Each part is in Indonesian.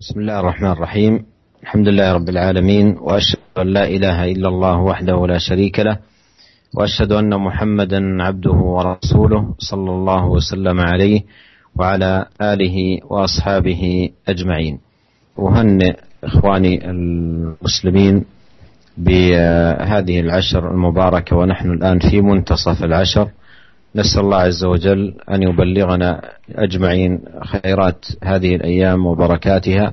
بسم الله الرحمن الرحيم. الحمد لله رب العالمين وأشهد أن لا إله إلا الله وحده لا شريك له وأشهد أن محمدا عبده ورسوله صلى الله وسلم عليه وعلى آله وأصحابه أجمعين. أهنئ إخواني المسلمين بهذه العشر المباركة ونحن الآن في منتصف العشر. نسأل الله عز وجل أن يبلغنا أجمعين خيرات هذه الأيام وبركاتها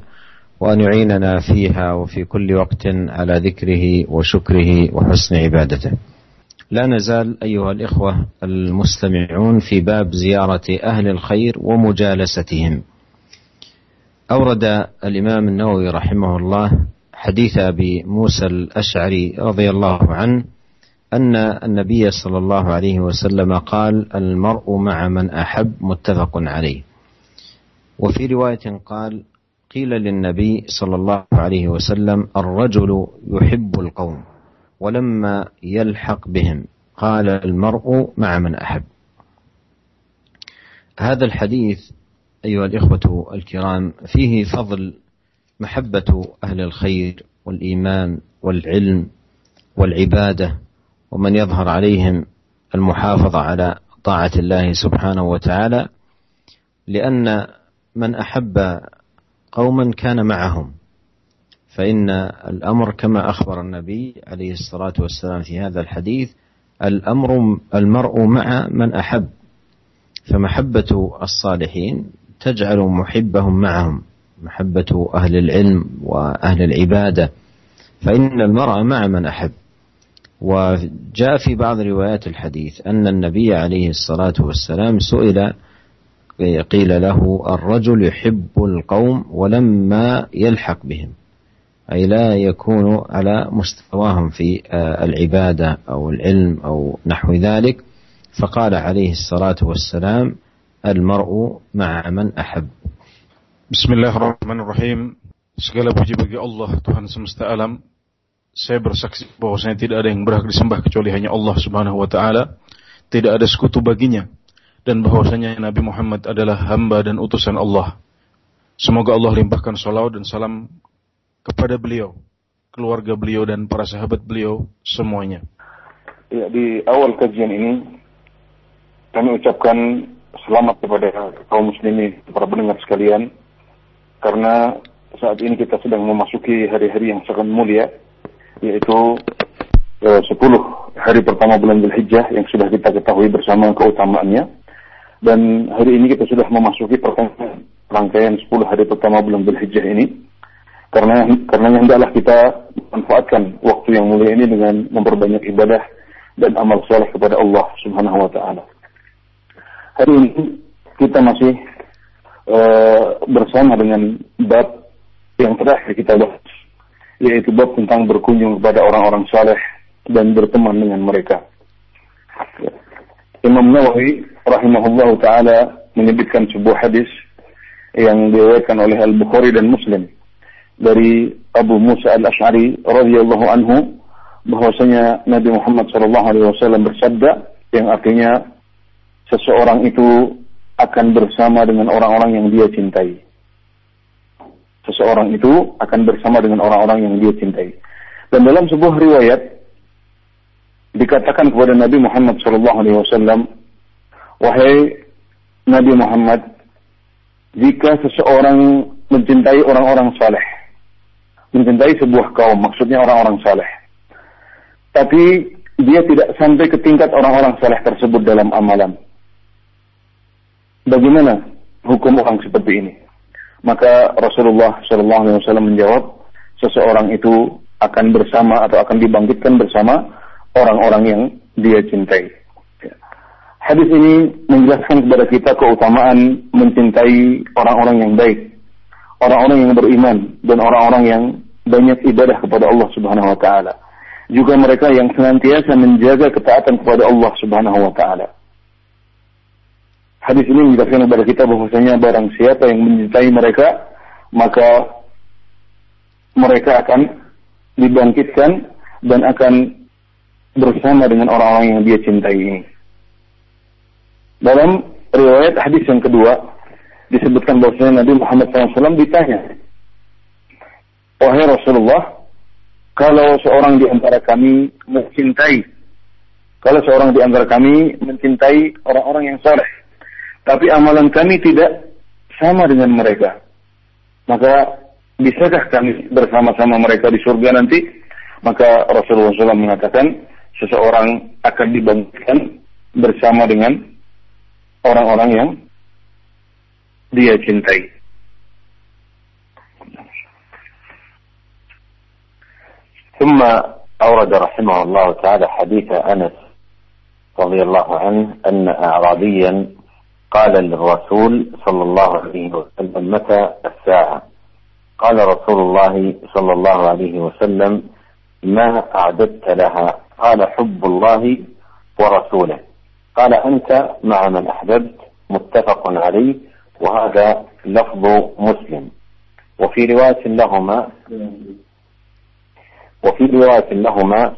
وأن يعيننا فيها وفي كل وقت على ذكره وشكره وحسن عبادته. لا نزال أيها الإخوة المستمعون في باب زيارة أهل الخير ومجالستهم. أورد الإمام النووي رحمه الله حديث أبي موسى الأشعري رضي الله عنه أن النبي صلى الله عليه وسلم قال المرء مع من أحب متفق عليه. وفي رواية قال قيل للنبي صلى الله عليه وسلم الرجل يحب القوم ولما يلحق بهم قال المرء مع من أحب. هذا الحديث أيها الإخوة الكرام فيه فضل محبة أهل الخير والإيمان والعلم والعبادة ومن يظهر عليهم المحافظة على طاعة الله سبحانه وتعالى لأن من أحب قوما كان معهم. فإن الأمر كما أخبر النبي عليه الصلاة والسلام في هذا الحديث الأمر المرء مع من أحب. فمحبة الصالحين تجعل محبهم معهم محبة أهل العلم وأهل العبادة. فإن المرء مع من أحب. وجاء في بعض روايات الحديث أن النبي عليه الصلاة والسلام سئل قيل له الرجل يحب القوم ولما يلحق بهم أي لا يكون على مستواهم في العبادة أو العلم أو نحو ذلك. فقال عليه الصلاة والسلام المرء مع من أحب. بسم الله الرحمن الرحيم. segala puji bagi Allah Tuhan semesta alam saya bersaksi bahwasanya tidak ada yang berhak disembah kecuali hanya Allah Subhanahu wa taala, tidak ada sekutu baginya dan bahwasanya Nabi Muhammad adalah hamba dan utusan Allah. Semoga Allah limpahkan salawat dan salam kepada beliau, keluarga beliau dan para sahabat beliau semuanya. Ya, di awal kajian ini kami ucapkan selamat kepada kaum muslimin, para pendengar sekalian, karena saat ini kita sedang memasuki hari-hari yang sangat mulia, yaitu eh, 10 hari pertama bulan Zulhijjah yang sudah kita ketahui bersama keutamaannya. Dan hari ini kita sudah memasuki pertengahan rangkaian 10 hari pertama bulan Zulhijjah ini. Karena karena hendaklah kita manfaatkan waktu yang mulia ini dengan memperbanyak ibadah dan amal soleh kepada Allah Subhanahu wa taala. Hari ini kita masih uh, bersama dengan bab yang terakhir kita bahas yaitu bab tentang berkunjung kepada orang-orang saleh dan berteman dengan mereka. Imam Nawawi rahimahullah taala menyebutkan sebuah hadis yang diriwayatkan oleh Al-Bukhari dan Muslim dari Abu Musa Al-Asy'ari radhiyallahu anhu bahwasanya Nabi Muhammad sallallahu alaihi wasallam bersabda yang artinya seseorang itu akan bersama dengan orang-orang yang dia cintai seseorang itu akan bersama dengan orang-orang yang dia cintai. Dan dalam sebuah riwayat dikatakan kepada Nabi Muhammad SAW, wahai Nabi Muhammad, jika seseorang mencintai orang-orang saleh, mencintai sebuah kaum, maksudnya orang-orang saleh, tapi dia tidak sampai ke tingkat orang-orang saleh tersebut dalam amalan. Bagaimana hukum orang seperti ini? Maka Rasulullah Shallallahu Alaihi Wasallam menjawab, seseorang itu akan bersama atau akan dibangkitkan bersama orang-orang yang dia cintai. Hadis ini menjelaskan kepada kita keutamaan mencintai orang-orang yang baik, orang-orang yang beriman dan orang-orang yang banyak ibadah kepada Allah Subhanahu wa taala. Juga mereka yang senantiasa menjaga ketaatan kepada Allah Subhanahu wa taala. Hadis ini menjelaskan kepada kita bahwasanya barang siapa yang mencintai mereka, maka mereka akan dibangkitkan dan akan bersama dengan orang-orang yang dia cintai ini. Dalam riwayat hadis yang kedua disebutkan bahwasanya Nabi Muhammad SAW ditanya Wahai Rasulullah, kalau seorang di antara kami mencintai, kalau seorang di antara kami mencintai orang-orang yang saleh, tapi amalan kami tidak sama dengan mereka, maka bisakah kami bersama-sama mereka di surga nanti? Maka Rasulullah SAW mengatakan, seseorang akan dibangkitkan bersama dengan orang-orang yang dia cintai. ثم أورد رحمه الله تعالى حديث أنس رضي الله عنه أن أعرابيا قال للرسول صلى الله عليه وسلم متى الساعة؟ قال رسول الله صلى الله عليه وسلم ما أعددت لها. قال حب الله ورسوله. قال أنت مع من أحببت متفق عليه وهذا لفظ مسلم. وفي رواية لهما وفي رواية لهما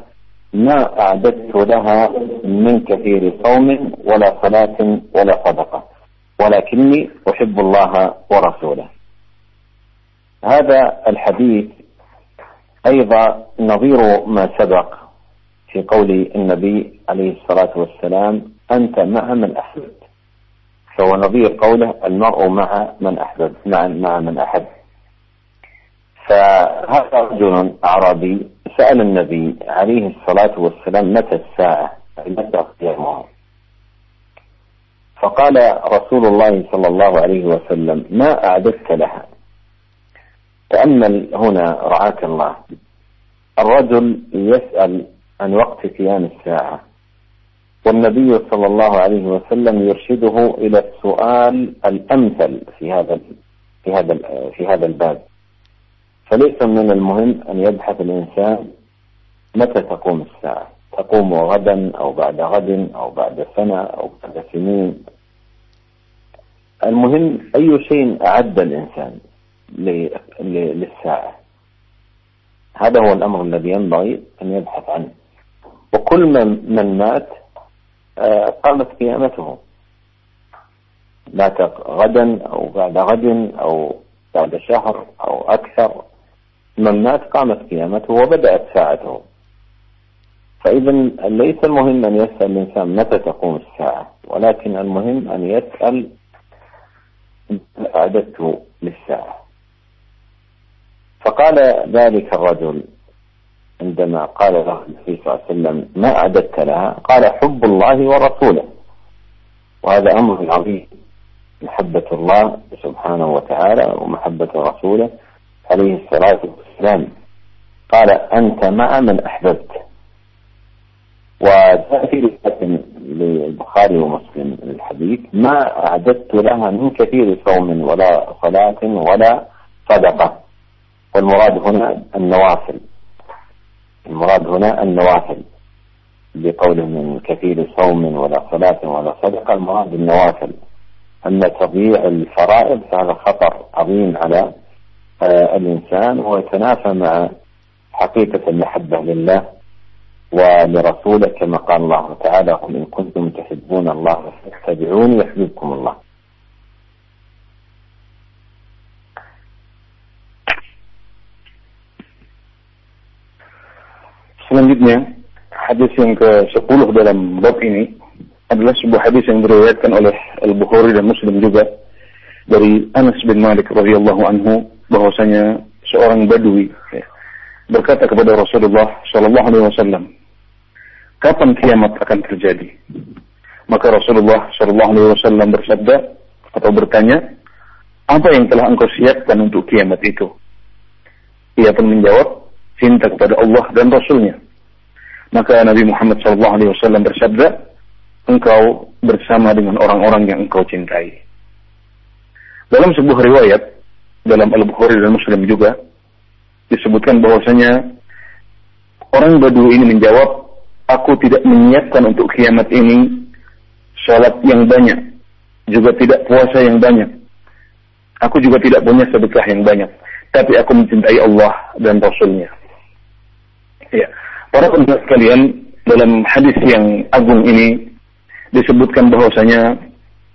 ما أعددت لها من كثير صوم ولا صلاة ولا صدقة ولكني أحب الله ورسوله. هذا الحديث أيضا نظير ما سبق في قول النبي عليه الصلاة والسلام أنت مع من أحببت. فهو نظير قوله المرء مع من أحبب مع, مع من أحب. فهذا رجل أعرابي سأل النبي عليه الصلاة والسلام متى الساعة؟ متى قيامها فقال رسول الله صلى الله عليه وسلم ما أعددت لها. تأمل هنا رعاك الله. الرجل يسأل عن وقت قيام الساعة والنبي صلى الله عليه وسلم يرشده إلى السؤال الأمثل في هذا في هذا في هذا الباب. فليس من المهم أن يبحث الإنسان متى تقوم الساعة. تقوم غدا أو بعد غد أو بعد سنة أو بعد سنين. المهم أي شيء أعد الإنسان للساعة. هذا هو الأمر الذي ينبغي أن يبحث عنه. وكل من, من مات آه، قامت قيامته. مات غدا أو بعد غد أو بعد شهر أو أكثر. من مات قامت قيامته وبدأت ساعته. فإذا ليس المهم أن يسأل الإنسان متى تقوم الساعة ولكن المهم أن يسأل أعددت للساعة. فقال ذلك الرجل عندما قال له النبي صلى الله عليه وسلم ما أعددت لها؟ قال حب الله ورسوله. وهذا أمر عظيم. محبة الله سبحانه وتعالى ومحبة رسوله عليه الصلاة والسلام. قال أنت مع من أحببت. وجاء في للبخاري ومسلم الحديث ما أعددت لها من كثير صوم ولا صلاة ولا صدقة. والمراد هنا النوافل. المراد هنا النوافل. بقوله من كثير صوم ولا صلاة ولا صدقة المراد النوافل. أما تضييع الفرائض فهذا خطر عظيم على الإنسان ويتنافى مع حقيقة المحبة لله ولرسوله كما قال الله تعالى قل إن كنتم تحبون الله فاتبعوني يحببكم الله Selanjutnya, hadis yang ke-10 dalam bab ini adalah sebuah hadis yang diriwayatkan oleh Al-Bukhari dan Muslim juga dari Anas bin Malik radhiyallahu anhu bahwasanya seorang badui ya, berkata kepada Rasulullah sallallahu alaihi wasallam, "Kapan kiamat akan terjadi?" Maka Rasulullah sallallahu alaihi wasallam bersabda atau bertanya, "Apa yang telah engkau siapkan untuk kiamat itu?" Ia pun menjawab, "Cinta kepada Allah dan Rasulnya." Maka Nabi Muhammad sallallahu alaihi wasallam bersabda, "Engkau bersama dengan orang-orang yang engkau cintai." Dalam sebuah riwayat dalam Al-Bukhari dan Muslim juga disebutkan bahwasanya orang Badu ini menjawab, aku tidak menyiapkan untuk kiamat ini sholat yang banyak, juga tidak puasa yang banyak. Aku juga tidak punya sedekah yang banyak, tapi aku mencintai Allah dan Rasulnya. Ya. Para pendengar sekalian, dalam hadis yang agung ini disebutkan bahwasanya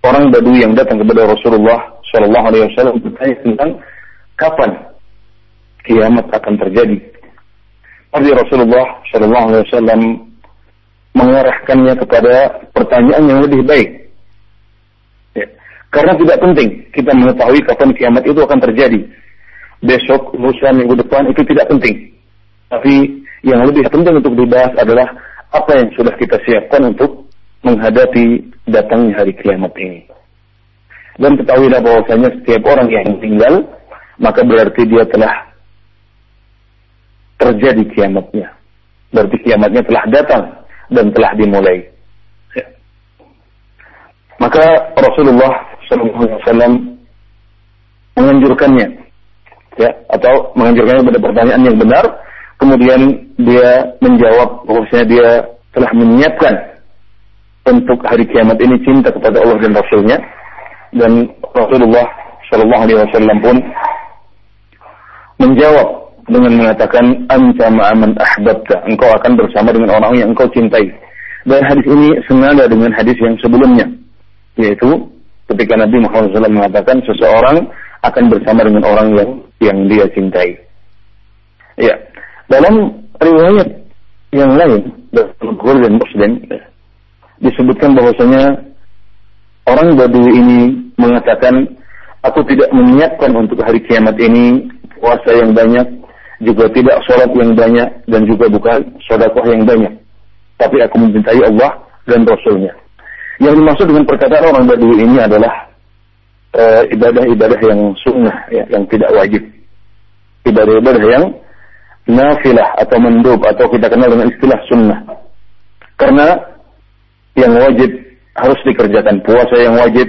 orang Badu yang datang kepada Rasulullah Shallallahu Alaihi Wasallam bertanya tentang kapan kiamat akan terjadi. Tapi Rasulullah Shallallahu Alaihi Wasallam mengarahkannya kepada pertanyaan yang lebih baik. Ya. Karena tidak penting kita mengetahui kapan kiamat itu akan terjadi. Besok, lusa, minggu depan itu tidak penting. Tapi yang lebih penting untuk dibahas adalah apa yang sudah kita siapkan untuk menghadapi datangnya hari kiamat ini. Dan ketahuilah bahwasanya setiap orang yang meninggal, maka berarti dia telah terjadi kiamatnya. Berarti kiamatnya telah datang dan telah dimulai. Ya. Maka Rasulullah SAW menganjurkannya, ya, atau menganjurkannya pada pertanyaan yang benar, kemudian dia menjawab bahwasanya dia telah menyiapkan untuk hari kiamat ini cinta kepada Allah dan Rasulnya dan Rasulullah Shallallahu Alaihi Wasallam pun menjawab dengan mengatakan anta ma'aman ahbabta. Engkau akan bersama dengan orang yang engkau cintai. Dan hadis ini senada dengan hadis yang sebelumnya yaitu ketika Nabi Muhammad SAW mengatakan seseorang akan bersama dengan orang yang yang dia cintai. Ya dalam riwayat yang lain dalam Bukhari dan Muslim ya, disebutkan bahwasanya orang Badui ini mengatakan aku tidak menyiapkan untuk hari kiamat ini puasa yang banyak juga tidak sholat yang banyak dan juga bukan sodakoh yang banyak. Tapi aku mencintai Allah dan Rasulnya. Yang dimaksud dengan perkataan orang Badui ini adalah eh, ibadah-ibadah yang sunnah ya, yang tidak wajib. Ibadah-ibadah yang nafilah atau mendub atau kita kenal dengan istilah sunnah. Karena yang wajib harus dikerjakan puasa yang wajib,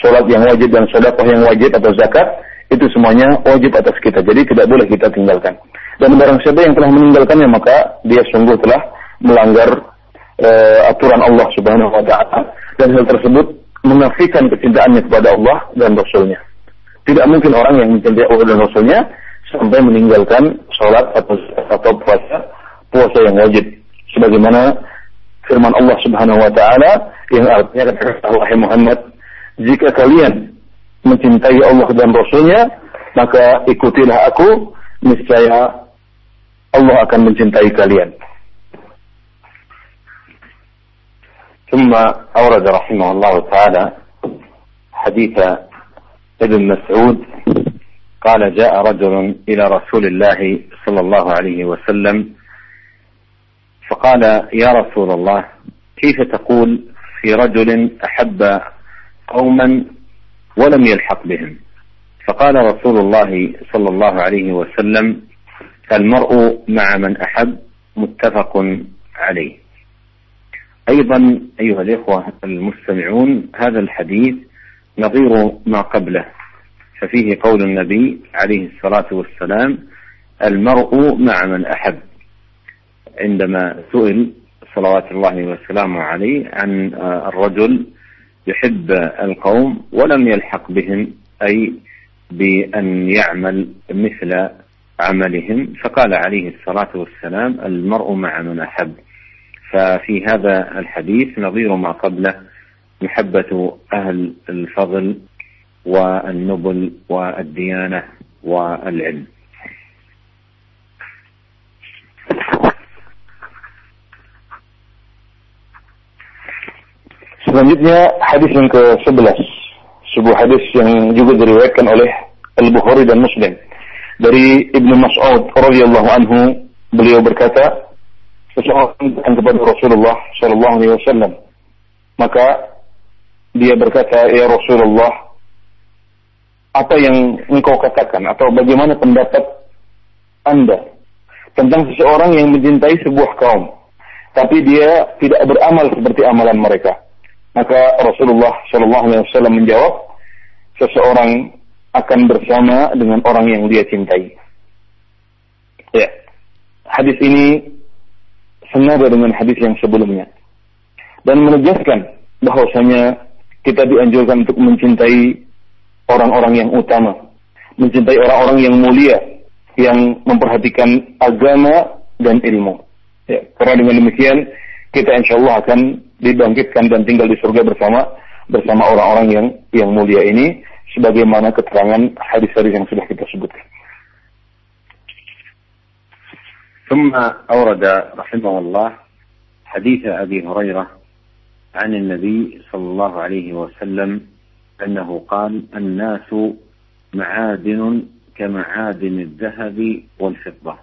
sholat yang wajib dan sedekah yang wajib atau zakat itu semuanya wajib atas kita. Jadi tidak boleh kita tinggalkan. Dan barang siapa yang telah meninggalkannya maka dia sungguh telah melanggar uh, aturan Allah Subhanahu wa taala dan hal tersebut menafikan kecintaannya kepada Allah dan Rasulnya. Tidak mungkin orang yang mencintai Allah dan Rasulnya sampai meninggalkan sholat atau atau puasa puasa yang wajib sebagaimana firman Allah Subhanahu wa taala yang artinya kata Allah Muhammad jika kalian mencintai Allah dan Rasulnya maka ikutilah aku niscaya Allah akan mencintai kalian ثم أورد رحمه الله تعالى حديث ابن مسعود قال جاء رجل إلى رسول الله صلى الله عليه وسلم فقال يا رسول الله كيف تقول في رجل أحب قوما ولم يلحق بهم؟ فقال رسول الله صلى الله عليه وسلم المرء مع من أحب متفق عليه. أيضا أيها الإخوة المستمعون هذا الحديث نظير ما قبله ففيه قول النبي عليه الصلاة والسلام المرء مع من أحب. عندما سئل صلوات الله وسلامه عليه عن الرجل يحب القوم ولم يلحق بهم أي بأن يعمل مثل عملهم. فقال عليه الصلاة والسلام المرء مع من أحب. ففي هذا الحديث نظير ما قبله محبة أهل الفضل والنبل والديانة والعلم. Selanjutnya hadis yang ke-11 sebuah hadis yang juga diriwayatkan oleh Al-Bukhari dan Muslim. Dari Ibnu Mas'ud radhiyallahu anhu beliau berkata seseorang kepada Rasulullah sallallahu alaihi wasallam. Maka dia berkata ya Rasulullah apa yang engkau katakan atau bagaimana pendapat Anda tentang seseorang yang mencintai sebuah kaum tapi dia tidak beramal seperti amalan mereka. Maka Rasulullah Shallallahu Alaihi Wasallam menjawab, seseorang akan bersama dengan orang yang dia cintai. Ya, hadis ini senada dengan hadis yang sebelumnya dan menegaskan bahwasanya kita dianjurkan untuk mencintai orang-orang yang utama, mencintai orang-orang yang mulia, yang memperhatikan agama dan ilmu. Ya, karena dengan demikian kita insya Allah akan dibangkitkan dan tinggal di surga bersama bersama orang-orang yang yang mulia ini sebagaimana keterangan hadis-hadis yang sudah kita sebutkan. ثم أورد رحمه الله حديث أبي هريرة عن النبي صلى الله عليه وسلم أنه قال الناس معادن كمعادن الذهب والفضة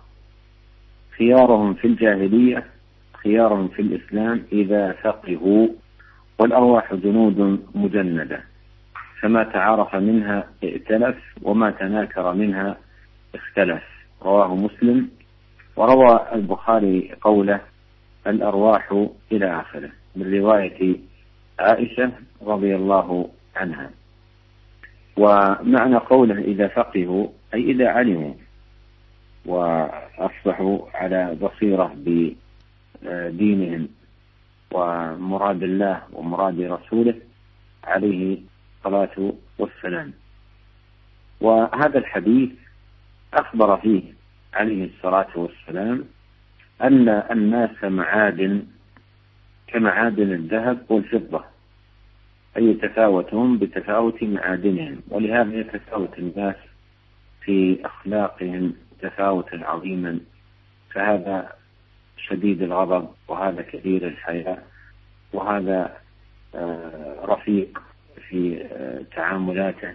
خيارهم في الجاهلية خيارهم في الإسلام إذا فقهوا والأرواح جنود مجندة. فما تعارف منها ائتلف وما تناكر منها اختلف. رواه مسلم. وروى البخاري قوله الأرواح إلى آخره. من رواية عائشة رضي الله عنها. ومعنى قوله إذا فقهوا أي إذا علموا. وأصبحوا على بصيرة بدينهم ومراد الله ومراد رسوله عليه الصلاة والسلام. وهذا الحديث أخبر فيه عليه الصلاة والسلام أن الناس معادن كمعادن الذهب والفضة أي يتفاوتون بتفاوت معادنهم. ولهذا يتفاوت الناس في أخلاقهم تفاوتا عظيما. فهذا شديد الغضب وهذا كثير الحياء وهذا آه، رفيق في آه، تعاملاته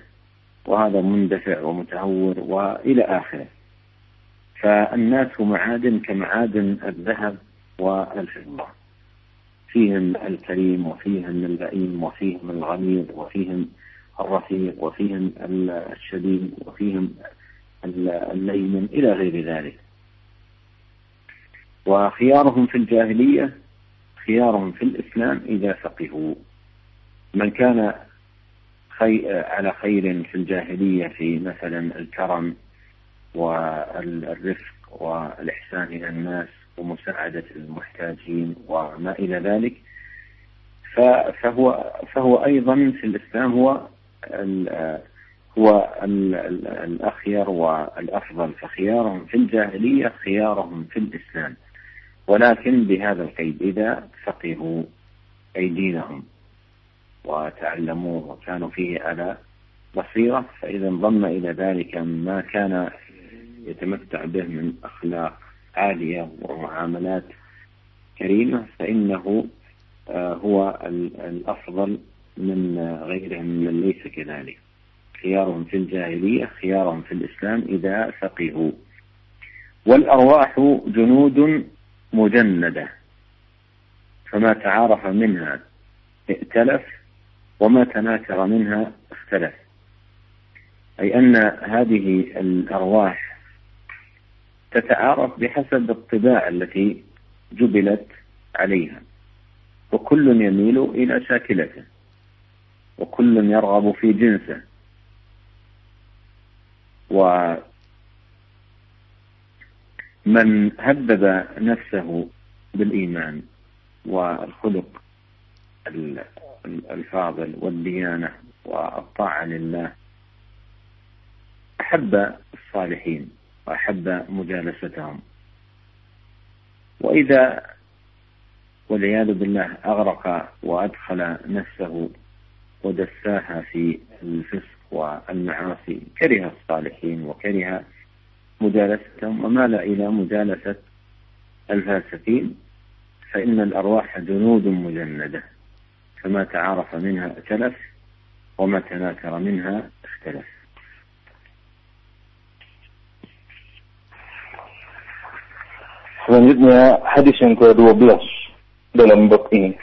وهذا مندفع ومتهور وإلى آخره. فالناس معادن كمعادن الذهب والفضة. فيهم الكريم وفيهم اللئيم وفيهم الغليظ وفيهم الرفيق وفيهم الشديد وفيهم اللين إلى غير ذلك وخيارهم في الجاهلية خيارهم في الإسلام إذا فقهوا. من كان خي... على خير في الجاهلية في مثلا الكرم والرفق والإحسان إلى الناس ومساعدة المحتاجين وما إلى ذلك فهو فهو أيضا في الإسلام هو هو الأخير والأفضل. فخيارهم في الجاهلية خيارهم في الإسلام. ولكن بهذا القيد إذا فقهوا أي دينهم وتعلموه وكانوا فيه على بصيرة فإذا انضم إلى ذلك ما كان يتمتع به من أخلاق عالية ومعاملات كريمة فإنه آه، هو الأفضل من غيرهم من ليس كذلك. خيارهم في الجاهلية خيارهم في الإسلام إذا فقهوا. والأرواح جنود مجندة فما تعارف منها ائتلف وما تناكر منها اختلف. أي أن هذه الأرواح تتعارف بحسب الطباع التي جبلت عليها وكل يميل إلى شاكلته وكل يرغب في جنسه. ومن هبب نفسه بالإيمان والخلق الفاضل والديانة والطاعة لله أحب الصالحين وأحب مجالستهم. وإذا والعياذ بالله أغرق وأدخل نفسه ودساها في الفسق والمعاصي كره الصالحين وكره مجالستهم ومال إلى مجالسة الفاسقين فإن الأرواح جنود مجندة فما تعارف منها ائتلف وما تناكر منها اختلف Selanjutnya hadis yang ke-12 dalam bab ini.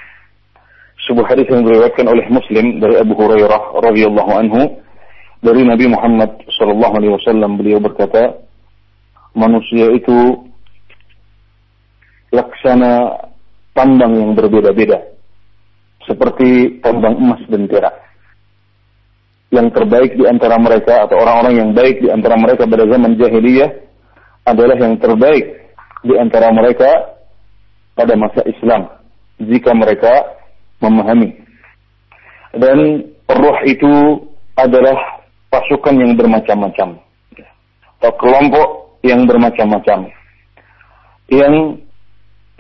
Sebuah hadis yang diriwayatkan oleh Muslim dari Abu Hurairah radhiyallahu anhu dari Nabi Muhammad sallallahu alaihi wasallam beliau berkata, manusia itu laksana tambang yang berbeda-beda seperti tambang emas dan perak. Yang terbaik di antara mereka atau orang-orang yang baik di antara mereka pada zaman jahiliyah adalah yang terbaik di antara mereka pada masa Islam jika mereka memahami. Dan roh itu adalah pasukan yang bermacam-macam atau kelompok yang bermacam-macam yang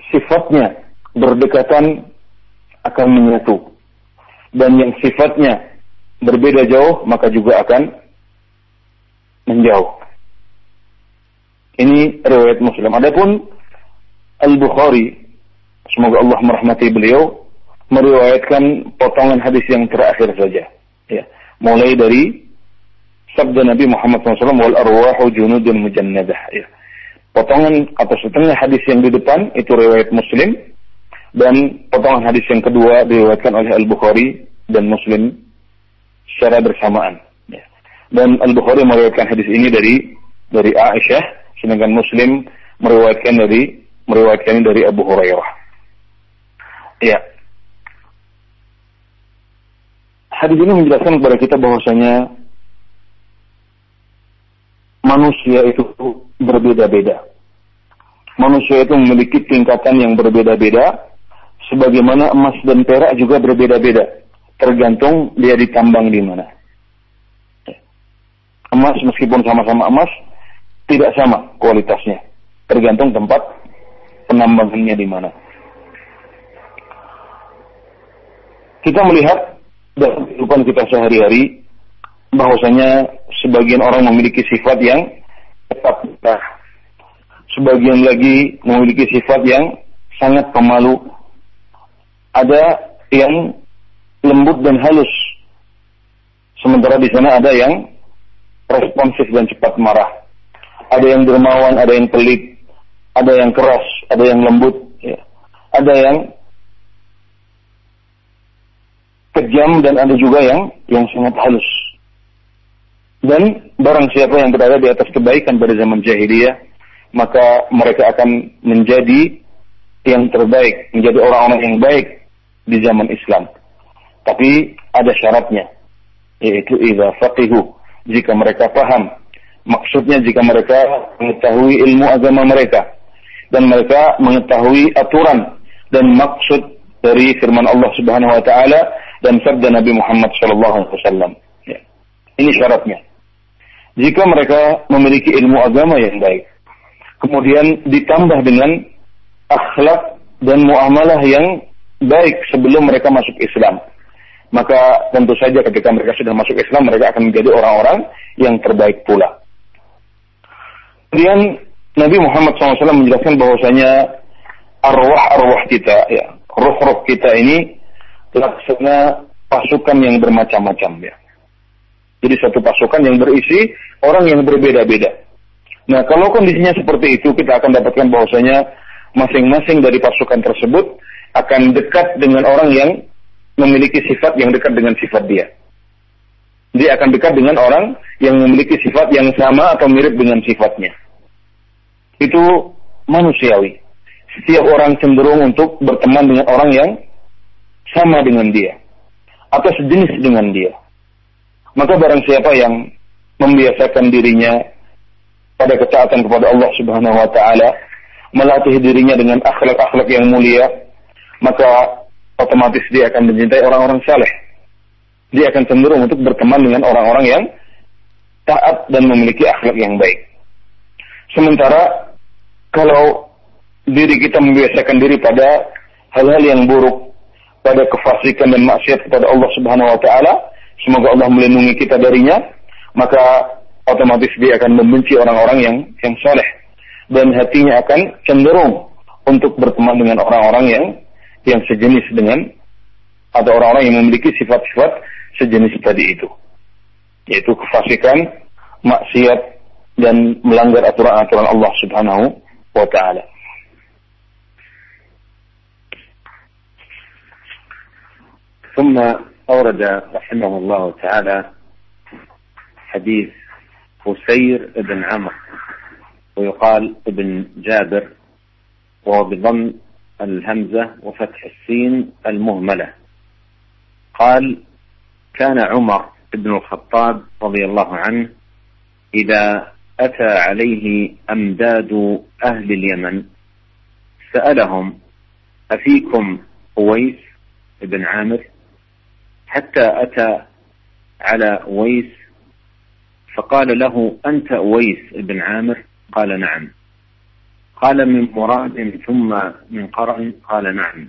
sifatnya berdekatan akan menyatu dan yang sifatnya berbeda jauh maka juga akan menjauh. Ini riwayat Muslim. Adapun Al-Bukhari, semoga Allah merahmati beliau, meriwayatkan potongan hadis yang terakhir saja. Ya. Mulai dari sabda Nabi Muhammad SAW, wal arwahu junudun mujannadah. Ya. Potongan atau setengah hadis yang di depan, itu riwayat Muslim, dan potongan hadis yang kedua diriwayatkan oleh Al-Bukhari dan Muslim secara bersamaan. Ya. Dan Al-Bukhari meriwayatkan hadis ini dari dari Aisyah, sedangkan Muslim meriwayatkan dari meriwayatkan dari Abu Hurairah. Ya, hadis ini menjelaskan kepada kita bahwasanya manusia itu berbeda-beda. Manusia itu memiliki tingkatan yang berbeda-beda, sebagaimana emas dan perak juga berbeda-beda, tergantung dia ditambang di mana. Emas meskipun sama-sama emas, tidak sama kualitasnya, tergantung tempat penambangannya di mana. Kita melihat dalam kehidupan kita sehari-hari bahwasanya sebagian orang memiliki sifat yang tetap nah, sebagian lagi memiliki sifat yang sangat pemalu ada yang lembut dan halus sementara di sana ada yang responsif dan cepat marah ada yang dermawan ada yang pelit ada yang keras ada yang lembut ya. ada yang kejam dan ada juga yang yang sangat halus. Dan barang siapa yang berada di atas kebaikan pada zaman jahiliyah, maka mereka akan menjadi yang terbaik, menjadi orang-orang yang baik di zaman Islam. Tapi ada syaratnya, yaitu idza faqihu, jika mereka paham. Maksudnya jika mereka mengetahui ilmu agama mereka dan mereka mengetahui aturan dan maksud dari firman Allah Subhanahu wa taala dan sabda Nabi Muhammad SAW. Ya. Ini syaratnya. Jika mereka memiliki ilmu agama yang baik, kemudian ditambah dengan akhlak dan muamalah yang baik sebelum mereka masuk Islam, maka tentu saja ketika mereka sudah masuk Islam, mereka akan menjadi orang-orang yang terbaik pula. Kemudian Nabi Muhammad SAW menjelaskan bahwasanya arwah-arwah kita, ya, roh-roh kita ini laksana pasukan yang bermacam-macam ya. Jadi satu pasukan yang berisi orang yang berbeda-beda. Nah, kalau kondisinya seperti itu, kita akan dapatkan bahwasanya masing-masing dari pasukan tersebut akan dekat dengan orang yang memiliki sifat yang dekat dengan sifat dia. Dia akan dekat dengan orang yang memiliki sifat yang sama atau mirip dengan sifatnya. Itu manusiawi. Setiap orang cenderung untuk berteman dengan orang yang sama dengan dia atau sejenis dengan dia. Maka barang siapa yang membiasakan dirinya pada ketaatan kepada Allah Subhanahu wa taala, melatih dirinya dengan akhlak-akhlak yang mulia, maka otomatis dia akan mencintai orang-orang saleh. Dia akan cenderung untuk berteman dengan orang-orang yang taat dan memiliki akhlak yang baik. Sementara kalau diri kita membiasakan diri pada hal-hal yang buruk, pada kefasikan dan maksiat kepada Allah Subhanahu wa taala, semoga Allah melindungi kita darinya, maka otomatis dia akan membenci orang-orang yang yang saleh dan hatinya akan cenderung untuk berteman dengan orang-orang yang yang sejenis dengan atau orang-orang yang memiliki sifat-sifat sejenis tadi itu yaitu kefasikan, maksiat dan melanggar aturan-aturan Allah Subhanahu wa taala. ثم أورد رحمه الله تعالى حديث بسير بن عمرو ويقال ابن جابر وهو بضم الهمزة وفتح السين المهملة. قال كان عمر بن الخطاب رضي الله عنه إذا أتى عليه أمداد أهل اليمن سألهم أفيكم أويس بن عامر؟ حتى أتى على ويس فقال له أنت ويس بن عامر؟ قال نعم. قال من مراد ثم من قرع قال نعم.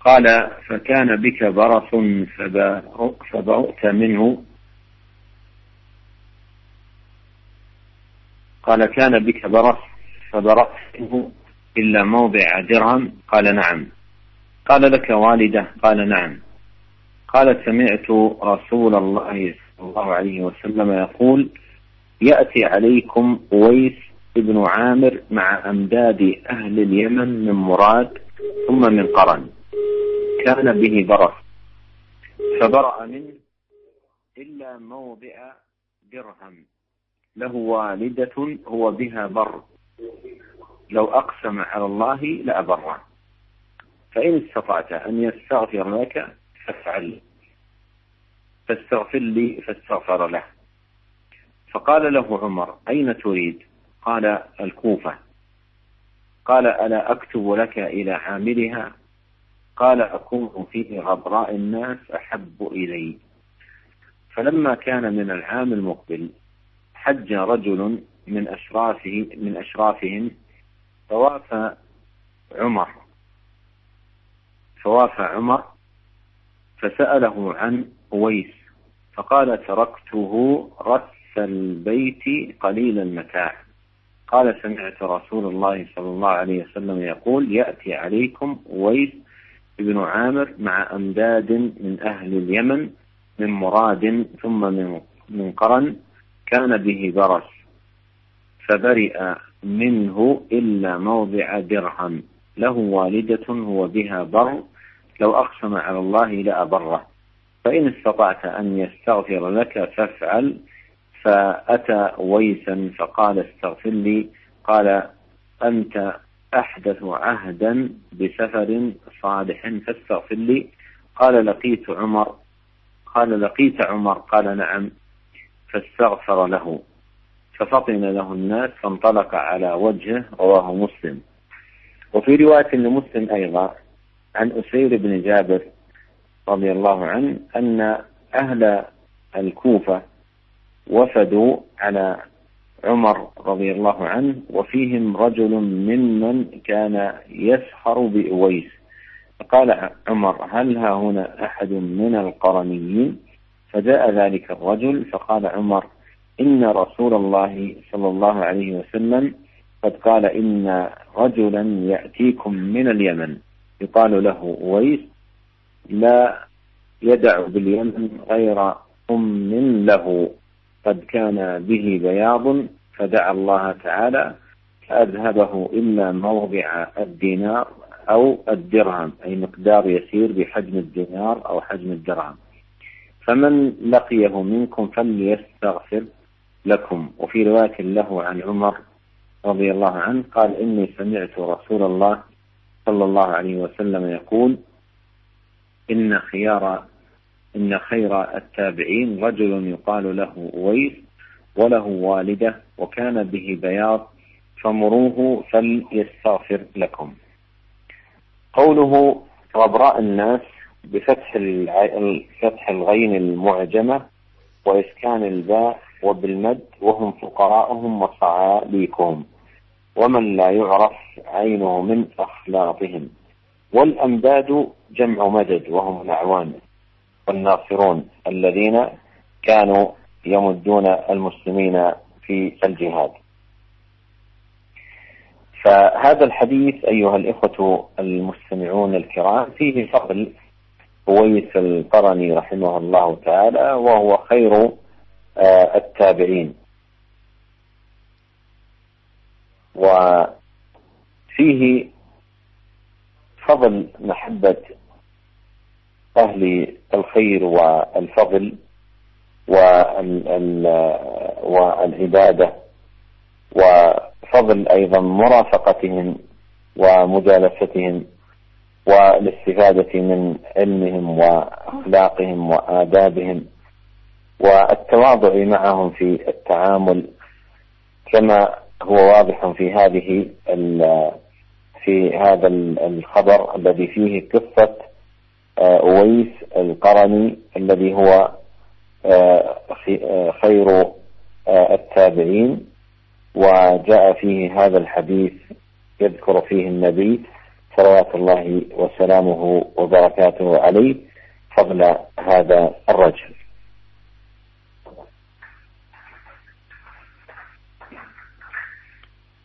قال فكان بك برص فبرؤت منه. قال كان بك برص فبرأت منه إلا موضع درهم؟ قال نعم. قال لك والدة؟ قال نعم. قالت سمعت رسول الله صلى الله عليه وسلم يقول يأتي عليكم أويس ابن عامر مع أمداد أهل اليمن من مراد ثم من قرن. كان به برص. فبرأ منه إلا موضع درهم. له والدة هو بها بر. لو أقسم على الله لأبره. فإن استطعت أن يستغفر لك فافعل. فاستغفر لي فاستغفر له. فقال له عمر أين تريد؟ قال الكوفة. قال ألا أكتب لك إلى عاملها؟ قال أكون في غبراء الناس أحب إلي. فلما كان من العام المقبل حج رجل من أشرافه من أشرافهم فوافى عمر. فوافى عمر فسأله عن أويس فقال تركته رث البيت قليل المتاع. قال سمعت رسول الله صلى الله عليه وسلم يقول يأتي عليكم أويس بن عامر مع أمداد من أهل اليمن من مراد ثم من من قرن كان به برس فبرئ منه إلا موضع درهم له والدة هو بها بر لو أقسم على الله لأبره. فإن استطعت أن يستغفر لك فافعل. فأتى ويسا فقال استغفر لي. قال أنت أحدث عهدا بسفر صالح فاستغفر لي. قال لقيت عمر. قال لقيت عمر. قال نعم. فاستغفر له. ففطن له الناس فانطلق على وجهه. رواه مسلم. وفي رواية لمسلم أيضا عن أسير بن جابر رضي الله عنه أن أهل الكوفة وفدوا على عمر رضي الله عنه وفيهم رجل ممن كان يسخر بأويس. فقال عمر هل ها هنا أحد من القرنيين؟ فجاء ذلك الرجل فقال عمر إن رسول الله صلى الله عليه وسلم قد قال إن رجلا يأتيكم من اليمن. يقال له أويس لا يدع باليمن غير أم له. قد كان به بياض فدعا الله تعالى فأذهبه إلا موضع الدينار أو الدرهم أي مقدار يسير بحجم الدينار أو حجم الدرهم. فمن لقيه منكم فليستغفر لكم. وفي رواية له عن عمر رضي الله عنه قال إني سمعت رسول الله صلى الله عليه وسلم يقول إن خيار إن خير التابعين رجل يقال له أويس وله والدة وكان به بياض فمروه فليستغفر لكم. قوله غبراء الناس بفتح فتح الغين المعجمة وإسكان الباء وبالمد وهم فقراءهم وصعاليكهم ومن لا يعرف عينه من أخلاطهم والأمداد جمع مدد وهم الأعوان والناصرون الذين كانوا يمدون المسلمين في الجهاد. فهذا الحديث أيها الإخوة المستمعون الكرام فيه فضل أويس القرني رحمه الله تعالى وهو خير آه، التابعين. وفيه فضل محبة أهل الخير والفضل والعبادة وفضل أيضا مرافقتهم ومجالستهم والاستفادة من علمهم وأخلاقهم وآدابهم والتواضع معهم في التعامل كما هو واضح في هذه في هذا الخبر الذي فيه قصة آه، أويس القرني الذي هو آه، آه، خير التابعين. وجاء فيه هذا الحديث يذكر فيه النبي صلوات الله وسلامه وبركاته عليه فضل هذا الرجل.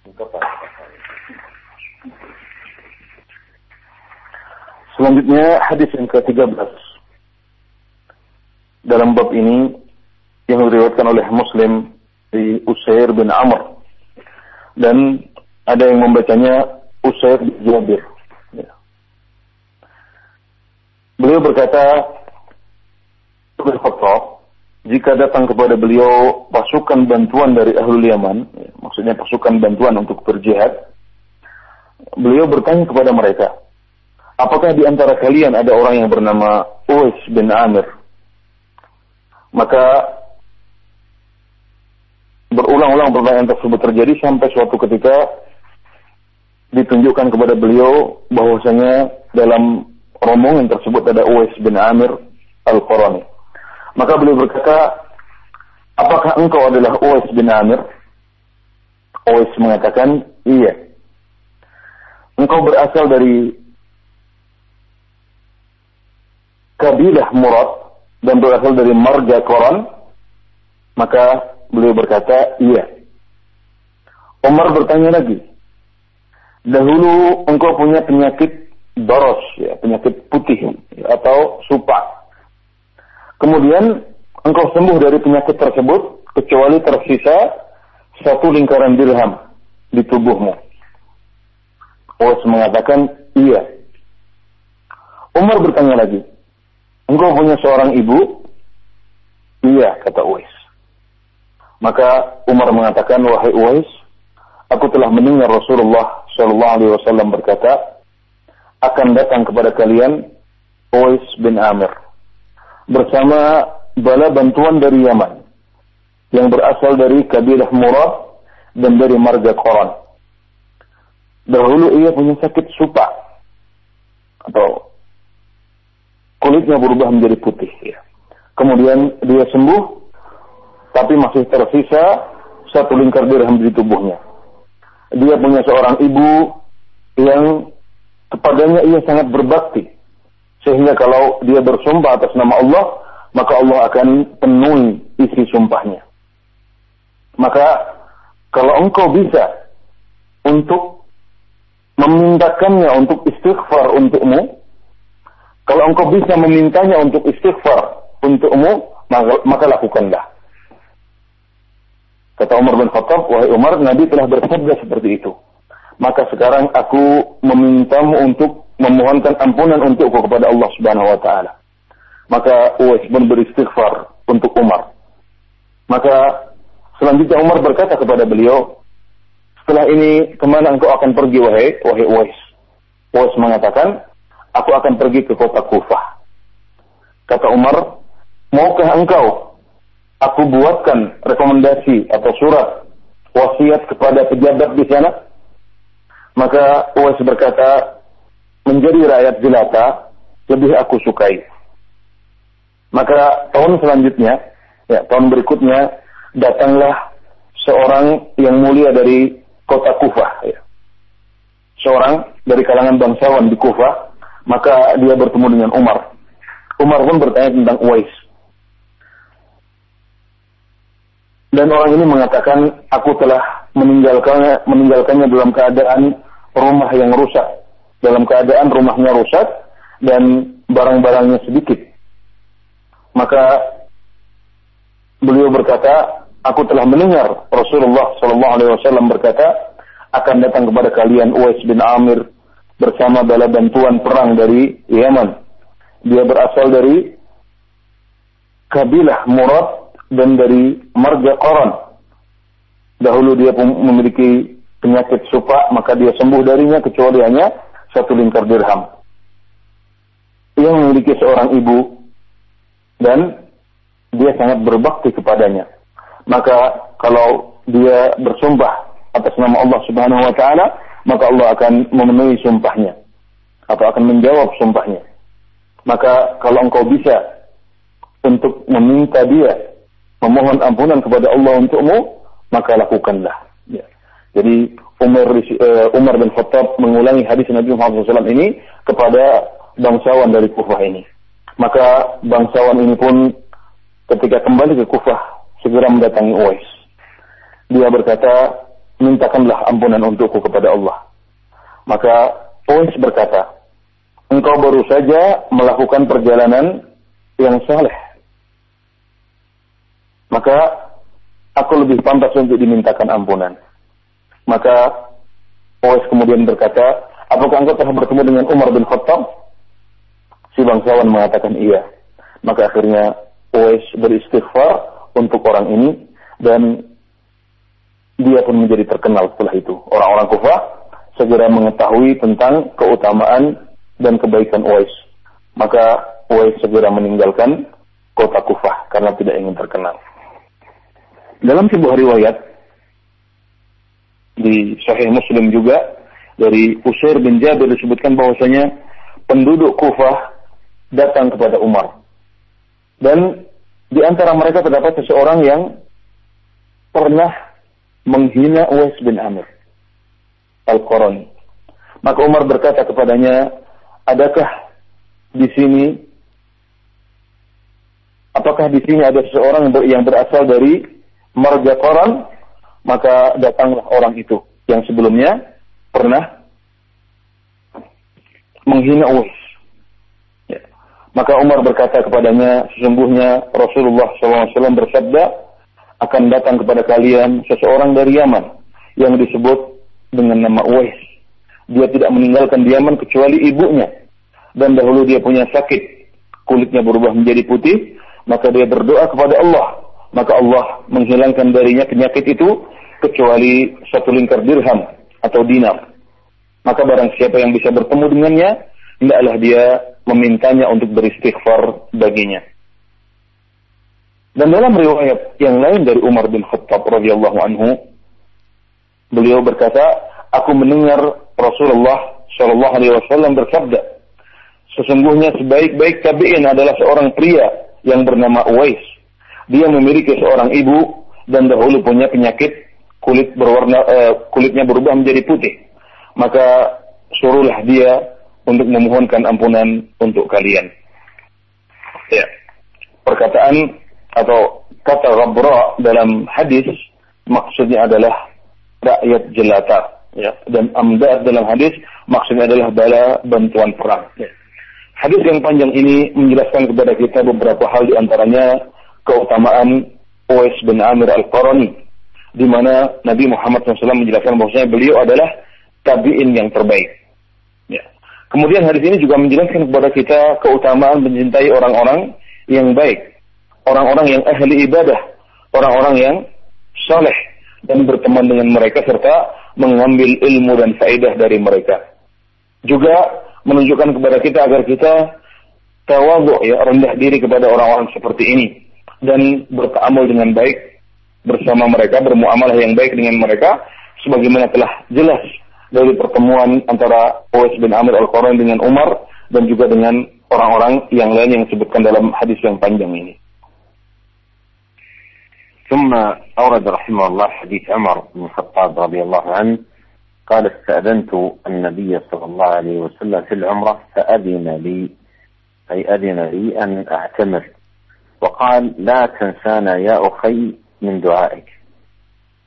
انقطع. Selanjutnya hadis yang ke-13. Dalam bab ini yang diriwayatkan oleh Muslim di Usair bin Amr dan ada yang membacanya Usair bin Jabir. Ya. Beliau berkata, jika datang kepada beliau pasukan bantuan dari Ahlul Yaman, ya, maksudnya pasukan bantuan untuk berjihad, beliau bertanya kepada mereka, apakah di antara kalian ada orang yang bernama Uwais bin Amir? Maka berulang-ulang pertanyaan tersebut terjadi sampai suatu ketika ditunjukkan kepada beliau bahwasanya dalam rombongan tersebut ada Uwais bin Amir Al-Qurani. Maka beliau berkata, apakah engkau adalah Uwais bin Amir? Uwais mengatakan, iya. Engkau berasal dari kabilah Murad dan berasal dari marga Koran, maka beliau berkata, iya. Umar bertanya lagi, dahulu engkau punya penyakit doros, ya, penyakit putih atau supa. Kemudian engkau sembuh dari penyakit tersebut, kecuali tersisa satu lingkaran dirham di tubuhmu. Uwais mengatakan, iya. Umar bertanya lagi, Engkau punya seorang ibu? Iya, kata Uwais. Maka Umar mengatakan, wahai Uwais, aku telah mendengar Rasulullah Shallallahu Alaihi Wasallam berkata, akan datang kepada kalian Uwais bin Amir bersama bala bantuan dari Yaman yang berasal dari kabilah Murad dan dari marga Koran. Dahulu ia punya sakit supa atau kulitnya berubah menjadi putih. Ya. Kemudian dia sembuh, tapi masih tersisa satu lingkar dirham di tubuhnya. Dia punya seorang ibu yang kepadanya ia sangat berbakti. Sehingga kalau dia bersumpah atas nama Allah, maka Allah akan penuhi isi sumpahnya. Maka kalau engkau bisa untuk memintakannya untuk istighfar untukmu, kalau engkau bisa memintanya untuk istighfar untukmu, maka, maka lakukanlah. Kata Umar bin Khattab, wahai Umar, Nabi telah bersabda seperti itu. Maka sekarang aku memintamu untuk memohonkan ampunan untukku kepada Allah Subhanahu wa taala. Maka Uwais pun beristighfar untuk Umar. Maka selanjutnya Umar berkata kepada beliau, setelah ini ke mana engkau akan pergi wahai wahai Uwais? Uwais mengatakan, aku akan pergi ke kota Kufah. Kata Umar, maukah engkau aku buatkan rekomendasi atau surat wasiat kepada pejabat di sana? Maka Uwais berkata, menjadi rakyat jelata lebih aku sukai. Maka tahun selanjutnya, ya tahun berikutnya datanglah seorang yang mulia dari kota Kufah, ya. seorang dari kalangan bangsawan di Kufah maka dia bertemu dengan Umar. Umar pun bertanya tentang Uwais. Dan orang ini mengatakan, aku telah meninggalkannya, meninggalkannya dalam keadaan rumah yang rusak. Dalam keadaan rumahnya rusak dan barang-barangnya sedikit. Maka beliau berkata, aku telah mendengar Rasulullah Shallallahu Alaihi Wasallam berkata, akan datang kepada kalian Uwais bin Amir bersama bala bantuan perang dari Yaman. Dia berasal dari kabilah Murad dan dari marga Qaran. Dahulu dia memiliki penyakit supa, maka dia sembuh darinya kecuali hanya satu lingkar dirham. Ia memiliki seorang ibu dan dia sangat berbakti kepadanya. Maka kalau dia bersumpah atas nama Allah Subhanahu wa taala, maka Allah akan memenuhi sumpahnya atau akan menjawab sumpahnya. Maka kalau engkau bisa untuk meminta dia memohon ampunan kepada Allah untukmu, maka lakukanlah. Ya. Jadi Umar, uh, Umar bin Khattab mengulangi hadis Nabi Muhammad SAW ini kepada bangsawan dari Kufah ini. Maka bangsawan ini pun ketika kembali ke Kufah segera mendatangi Uwais. Dia berkata, mintakanlah ampunan untukku kepada Allah. Maka Uwais berkata, engkau baru saja melakukan perjalanan yang saleh. Maka aku lebih pantas untuk dimintakan ampunan. Maka Uwais kemudian berkata, apakah engkau telah bertemu dengan Umar bin Khattab? Si bangsawan mengatakan iya. Maka akhirnya Uwais beristighfar untuk orang ini dan dia pun menjadi terkenal setelah itu. Orang-orang Kufah segera mengetahui tentang keutamaan dan kebaikan Uwais. Maka Uwais segera meninggalkan kota Kufah karena tidak ingin terkenal. Dalam sebuah riwayat di Sahih Muslim juga dari Usair bin Jabir disebutkan bahwasanya penduduk Kufah datang kepada Umar. Dan di antara mereka terdapat seseorang yang pernah menghina Uwais bin Amir Al-Qarani. Maka Umar berkata kepadanya, adakah di sini apakah di sini ada seseorang yang berasal dari marga Koran maka datanglah orang itu yang sebelumnya pernah menghina Uwais. Ya. Maka Umar berkata kepadanya, sesungguhnya Rasulullah SAW bersabda, akan datang kepada kalian seseorang dari Yaman yang disebut dengan nama Uwais. Dia tidak meninggalkan Yaman kecuali ibunya dan dahulu dia punya sakit, kulitnya berubah menjadi putih, maka dia berdoa kepada Allah, maka Allah menghilangkan darinya penyakit itu kecuali satu lingkar dirham atau dinar. Maka barang siapa yang bisa bertemu dengannya, hendaklah dia memintanya untuk beristighfar baginya. Dan dalam riwayat yang lain dari Umar bin Khattab radhiyallahu anhu, beliau berkata, aku mendengar Rasulullah Shallallahu alaihi wasallam bersabda, Sesungguhnya sebaik-baik tabi'in adalah seorang pria yang bernama Uwais. Dia memiliki seorang ibu dan dahulu punya penyakit kulit berwarna uh, kulitnya berubah menjadi putih. Maka suruhlah dia untuk memohonkan ampunan untuk kalian. Ya. Perkataan atau kata Ghabra dalam hadis maksudnya adalah rakyat jelata ya dan amdad dalam hadis maksudnya adalah bala bantuan perang ya. Hadis yang panjang ini menjelaskan kepada kita beberapa hal di antaranya keutamaan Uwais bin Amir Al-Qarani di mana Nabi Muhammad SAW menjelaskan bahwasanya beliau adalah tabi'in yang terbaik. Ya. Kemudian hadis ini juga menjelaskan kepada kita keutamaan mencintai orang-orang yang baik, orang-orang yang ahli ibadah, orang-orang yang soleh dan berteman dengan mereka serta mengambil ilmu dan faedah dari mereka. Juga menunjukkan kepada kita agar kita tawadhu ya rendah diri kepada orang-orang seperti ini dan bertaamul dengan baik bersama mereka bermuamalah yang baik dengan mereka sebagaimana telah jelas dari pertemuan antara Uwais bin Amir Al-Quran dengan Umar dan juga dengan orang-orang yang lain yang disebutkan dalam hadis yang panjang ini. ثم أورد رحمه الله حديث عمر بن الخطاب رضي الله عنه قال استأذنت النبي صلى الله عليه وسلم في العمرة فأذن لي أي أذن لي أن أعتمر. وقال لا تنسانا يا أخي من دعائك.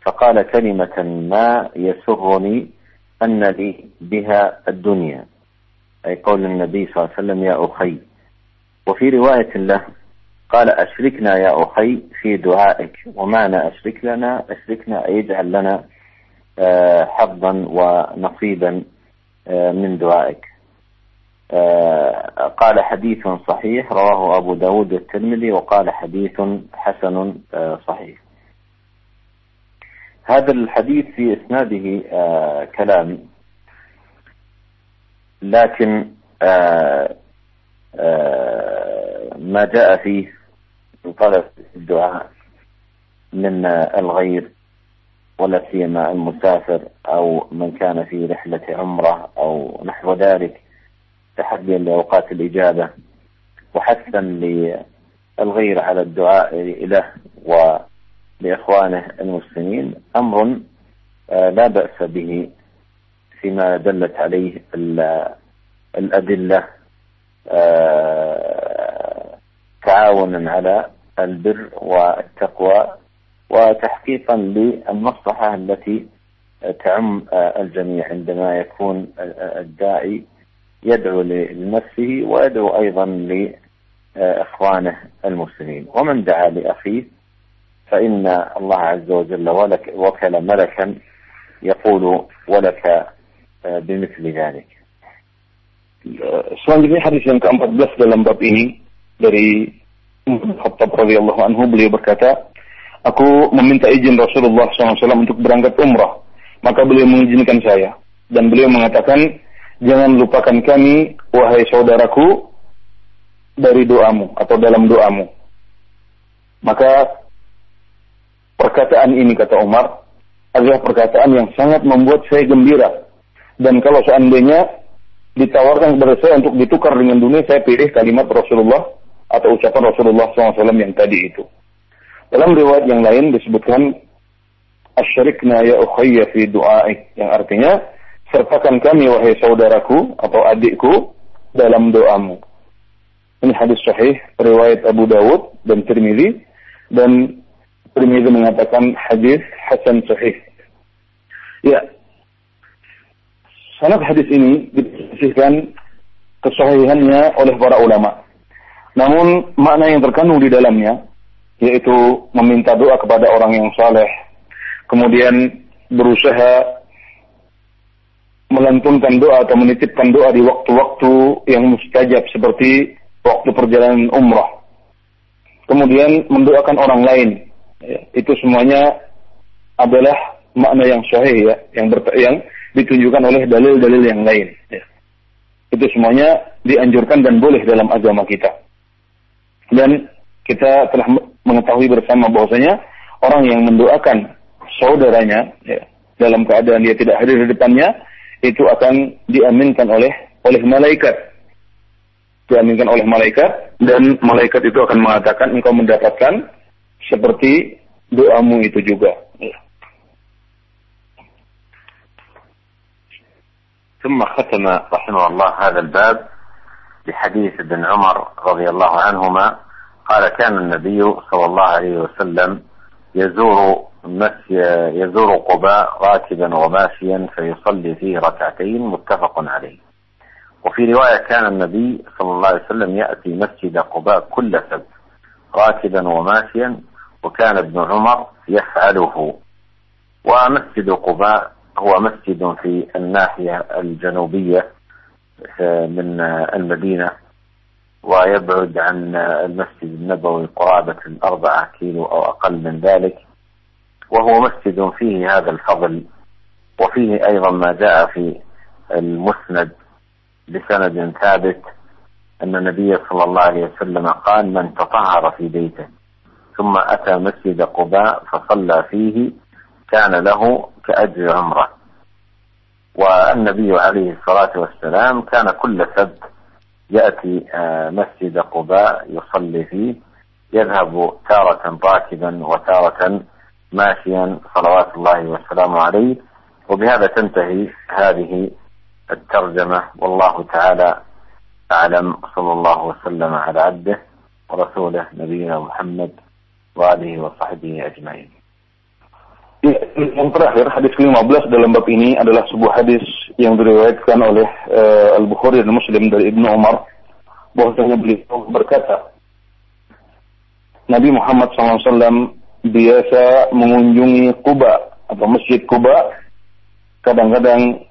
فقال كلمة ما يسرني أن لي بها الدنيا أي قول النبي صلى الله عليه وسلم يا أخي. وفي رواية له قال أشركنا يا أخي في دعائك ومعنى أشرك لنا أشركنا أي اجعل لنا آه، حظا ونصيبا آه، من دعائك. آه، قال حديث صحيح رواه أبو داود الترمذي وقال حديث حسن صحيح. هذا الحديث في إسناده كلام لكن ما جاء فيه من طلب الدعاء من الغير ولا سيما المسافر أو من كان في رحلة عمرة أو نحو ذلك تحديا لأوقات الإجابة وحثا للغير على الدعاء له ولإخوانه المسلمين أمر آه، لا بأس به فيما دلت عليه الأدلة آه، تعاونا على البر والتقوى وتحقيقا للمصلحة التي تعم الجميع عندما يكون الداعي يدعو لنفسه ويدعو أيضا لإخوانه المسلمين. ومن دعا لأخيه فإن الله عز وجل وكل ملكا يقول ولك بمثل ذلك. Selanjutnya hadis yang ke-14 dalam bab ini dari Khattab radhiyallahu anhu beliau berkata, aku meminta izin Rasulullah SAW untuk berangkat umrah. Maka beliau mengizinkan saya. Dan beliau mengatakan, jangan lupakan kami, wahai saudaraku, dari doamu atau dalam doamu. Maka perkataan ini kata Umar adalah perkataan yang sangat membuat saya gembira. Dan kalau seandainya ditawarkan kepada saya untuk ditukar dengan dunia, saya pilih kalimat Rasulullah atau ucapan Rasulullah SAW yang tadi itu. Dalam riwayat yang lain disebutkan asyarikna ya ukhayya fi du'aik yang artinya sertakan kami wahai saudaraku atau adikku dalam doamu. Ini hadis sahih riwayat Abu Dawud dan Tirmizi dan Tirmizi mengatakan hadis hasan sahih. Ya, sanad hadis ini disisihkan kesahihannya oleh para ulama. Namun makna yang terkandung di dalamnya yaitu meminta doa kepada orang yang saleh, kemudian berusaha melantunkan doa atau menitipkan doa di waktu-waktu yang mustajab seperti waktu perjalanan umrah. Kemudian mendoakan orang lain. Ya, itu semuanya adalah makna yang sahih ya, yang, yang ditunjukkan oleh dalil-dalil yang lain. Ya. Itu semuanya dianjurkan dan boleh dalam agama kita. Dan kita telah mengetahui bersama bahwasanya orang yang mendoakan saudaranya ya, dalam keadaan dia tidak hadir di depannya itu akan diaminkan oleh oleh malaikat diaminkan oleh malaikat dan malaikat itu akan mengatakan engkau mendapatkan seperti doamu itu juga. Ya. ثم ختم رحمه الله هذا الباب بحديث ابن عمر رضي الله عنهما قال كان النبي صلى الله عليه وسلم يزور يزور قباء راكبا وماشيا فيصلي فيه ركعتين متفق عليه. وفي رواية كان النبي صلى الله عليه وسلم يأتي مسجد قباء كل سبت راكبا وماشيا وكان ابن عمر يفعله. ومسجد قباء هو مسجد في الناحية الجنوبية من المدينة ويبعد عن المسجد النبوي قرابة الأربعة كيلو أو أقل من ذلك. وهو مسجد فيه هذا الفضل وفيه أيضا ما جاء في المسند بسند ثابت أن النبي صلى الله عليه وسلم قال من تطهر في بيته ثم أتى مسجد قباء فصلى فيه كان له كأجر عمرة. والنبي عليه الصلاة والسلام كان كل سبت يأتي آه، مسجد قباء يصلي فيه يذهب تارة راكبا وتارة ماشيا صلوات الله والسلام عليه. وبهذا تنتهي هذه الترجمة. والله تعالى أعلم. صلى الله وسلم على عبده ورسوله نبينا محمد وآله وصحبه أجمعين. Yang terakhir hadis ke-15 dalam bab ini adalah sebuah hadis yang diriwayatkan oleh uh, Al-Bukhari dan Muslim dari Ibnu Umar bahwasanya beliau berkata Nabi Muhammad SAW biasa mengunjungi Kuba atau Masjid Kuba kadang-kadang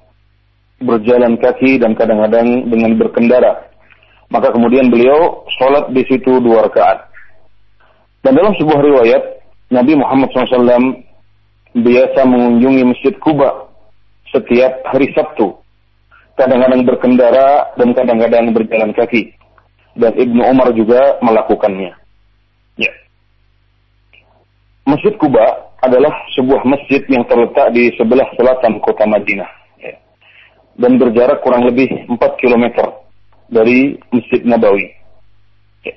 berjalan kaki dan kadang-kadang dengan berkendara. Maka kemudian beliau sholat di situ dua rakaat. Dan dalam sebuah riwayat Nabi Muhammad SAW biasa mengunjungi Masjid Kuba setiap hari Sabtu. Kadang-kadang berkendara dan kadang-kadang berjalan kaki. Dan Ibnu Umar juga melakukannya. Ya. Masjid Kuba adalah sebuah masjid yang terletak di sebelah selatan kota Madinah. Ya. Dan berjarak kurang lebih 4 km dari Masjid Nabawi. Ya.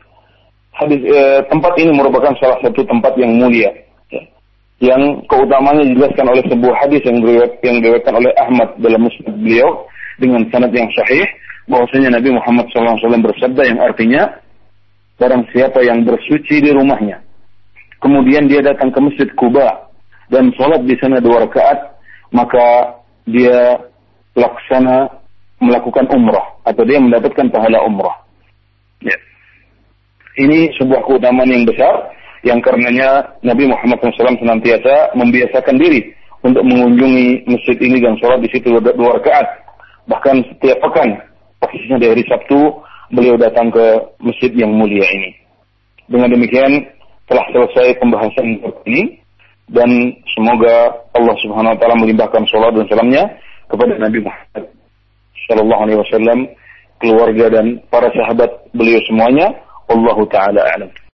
Hadis, eh, tempat ini merupakan salah satu tempat yang mulia yang keutamanya dijelaskan oleh sebuah hadis yang diriwayat, yang diriwayatkan oleh Ahmad dalam musnad beliau dengan sanad yang sahih bahwasanya Nabi Muhammad SAW bersabda yang artinya barang siapa yang bersuci di rumahnya kemudian dia datang ke masjid Kuba dan sholat di sana dua rakaat maka dia laksana melakukan umrah atau dia mendapatkan pahala umrah. Ya. Ini sebuah keutamaan yang besar yang karenanya Nabi Muhammad SAW senantiasa membiasakan diri untuk mengunjungi masjid ini dan sholat di situ dua rakaat. Bahkan setiap pekan, posisinya di hari Sabtu, beliau datang ke masjid yang mulia ini. Dengan demikian telah selesai pembahasan ini dan semoga Allah Subhanahu wa taala melimpahkan sholat dan salamnya kepada Nabi Muhammad sallallahu alaihi wasallam, keluarga dan para sahabat beliau semuanya. Allahu taala a'lam.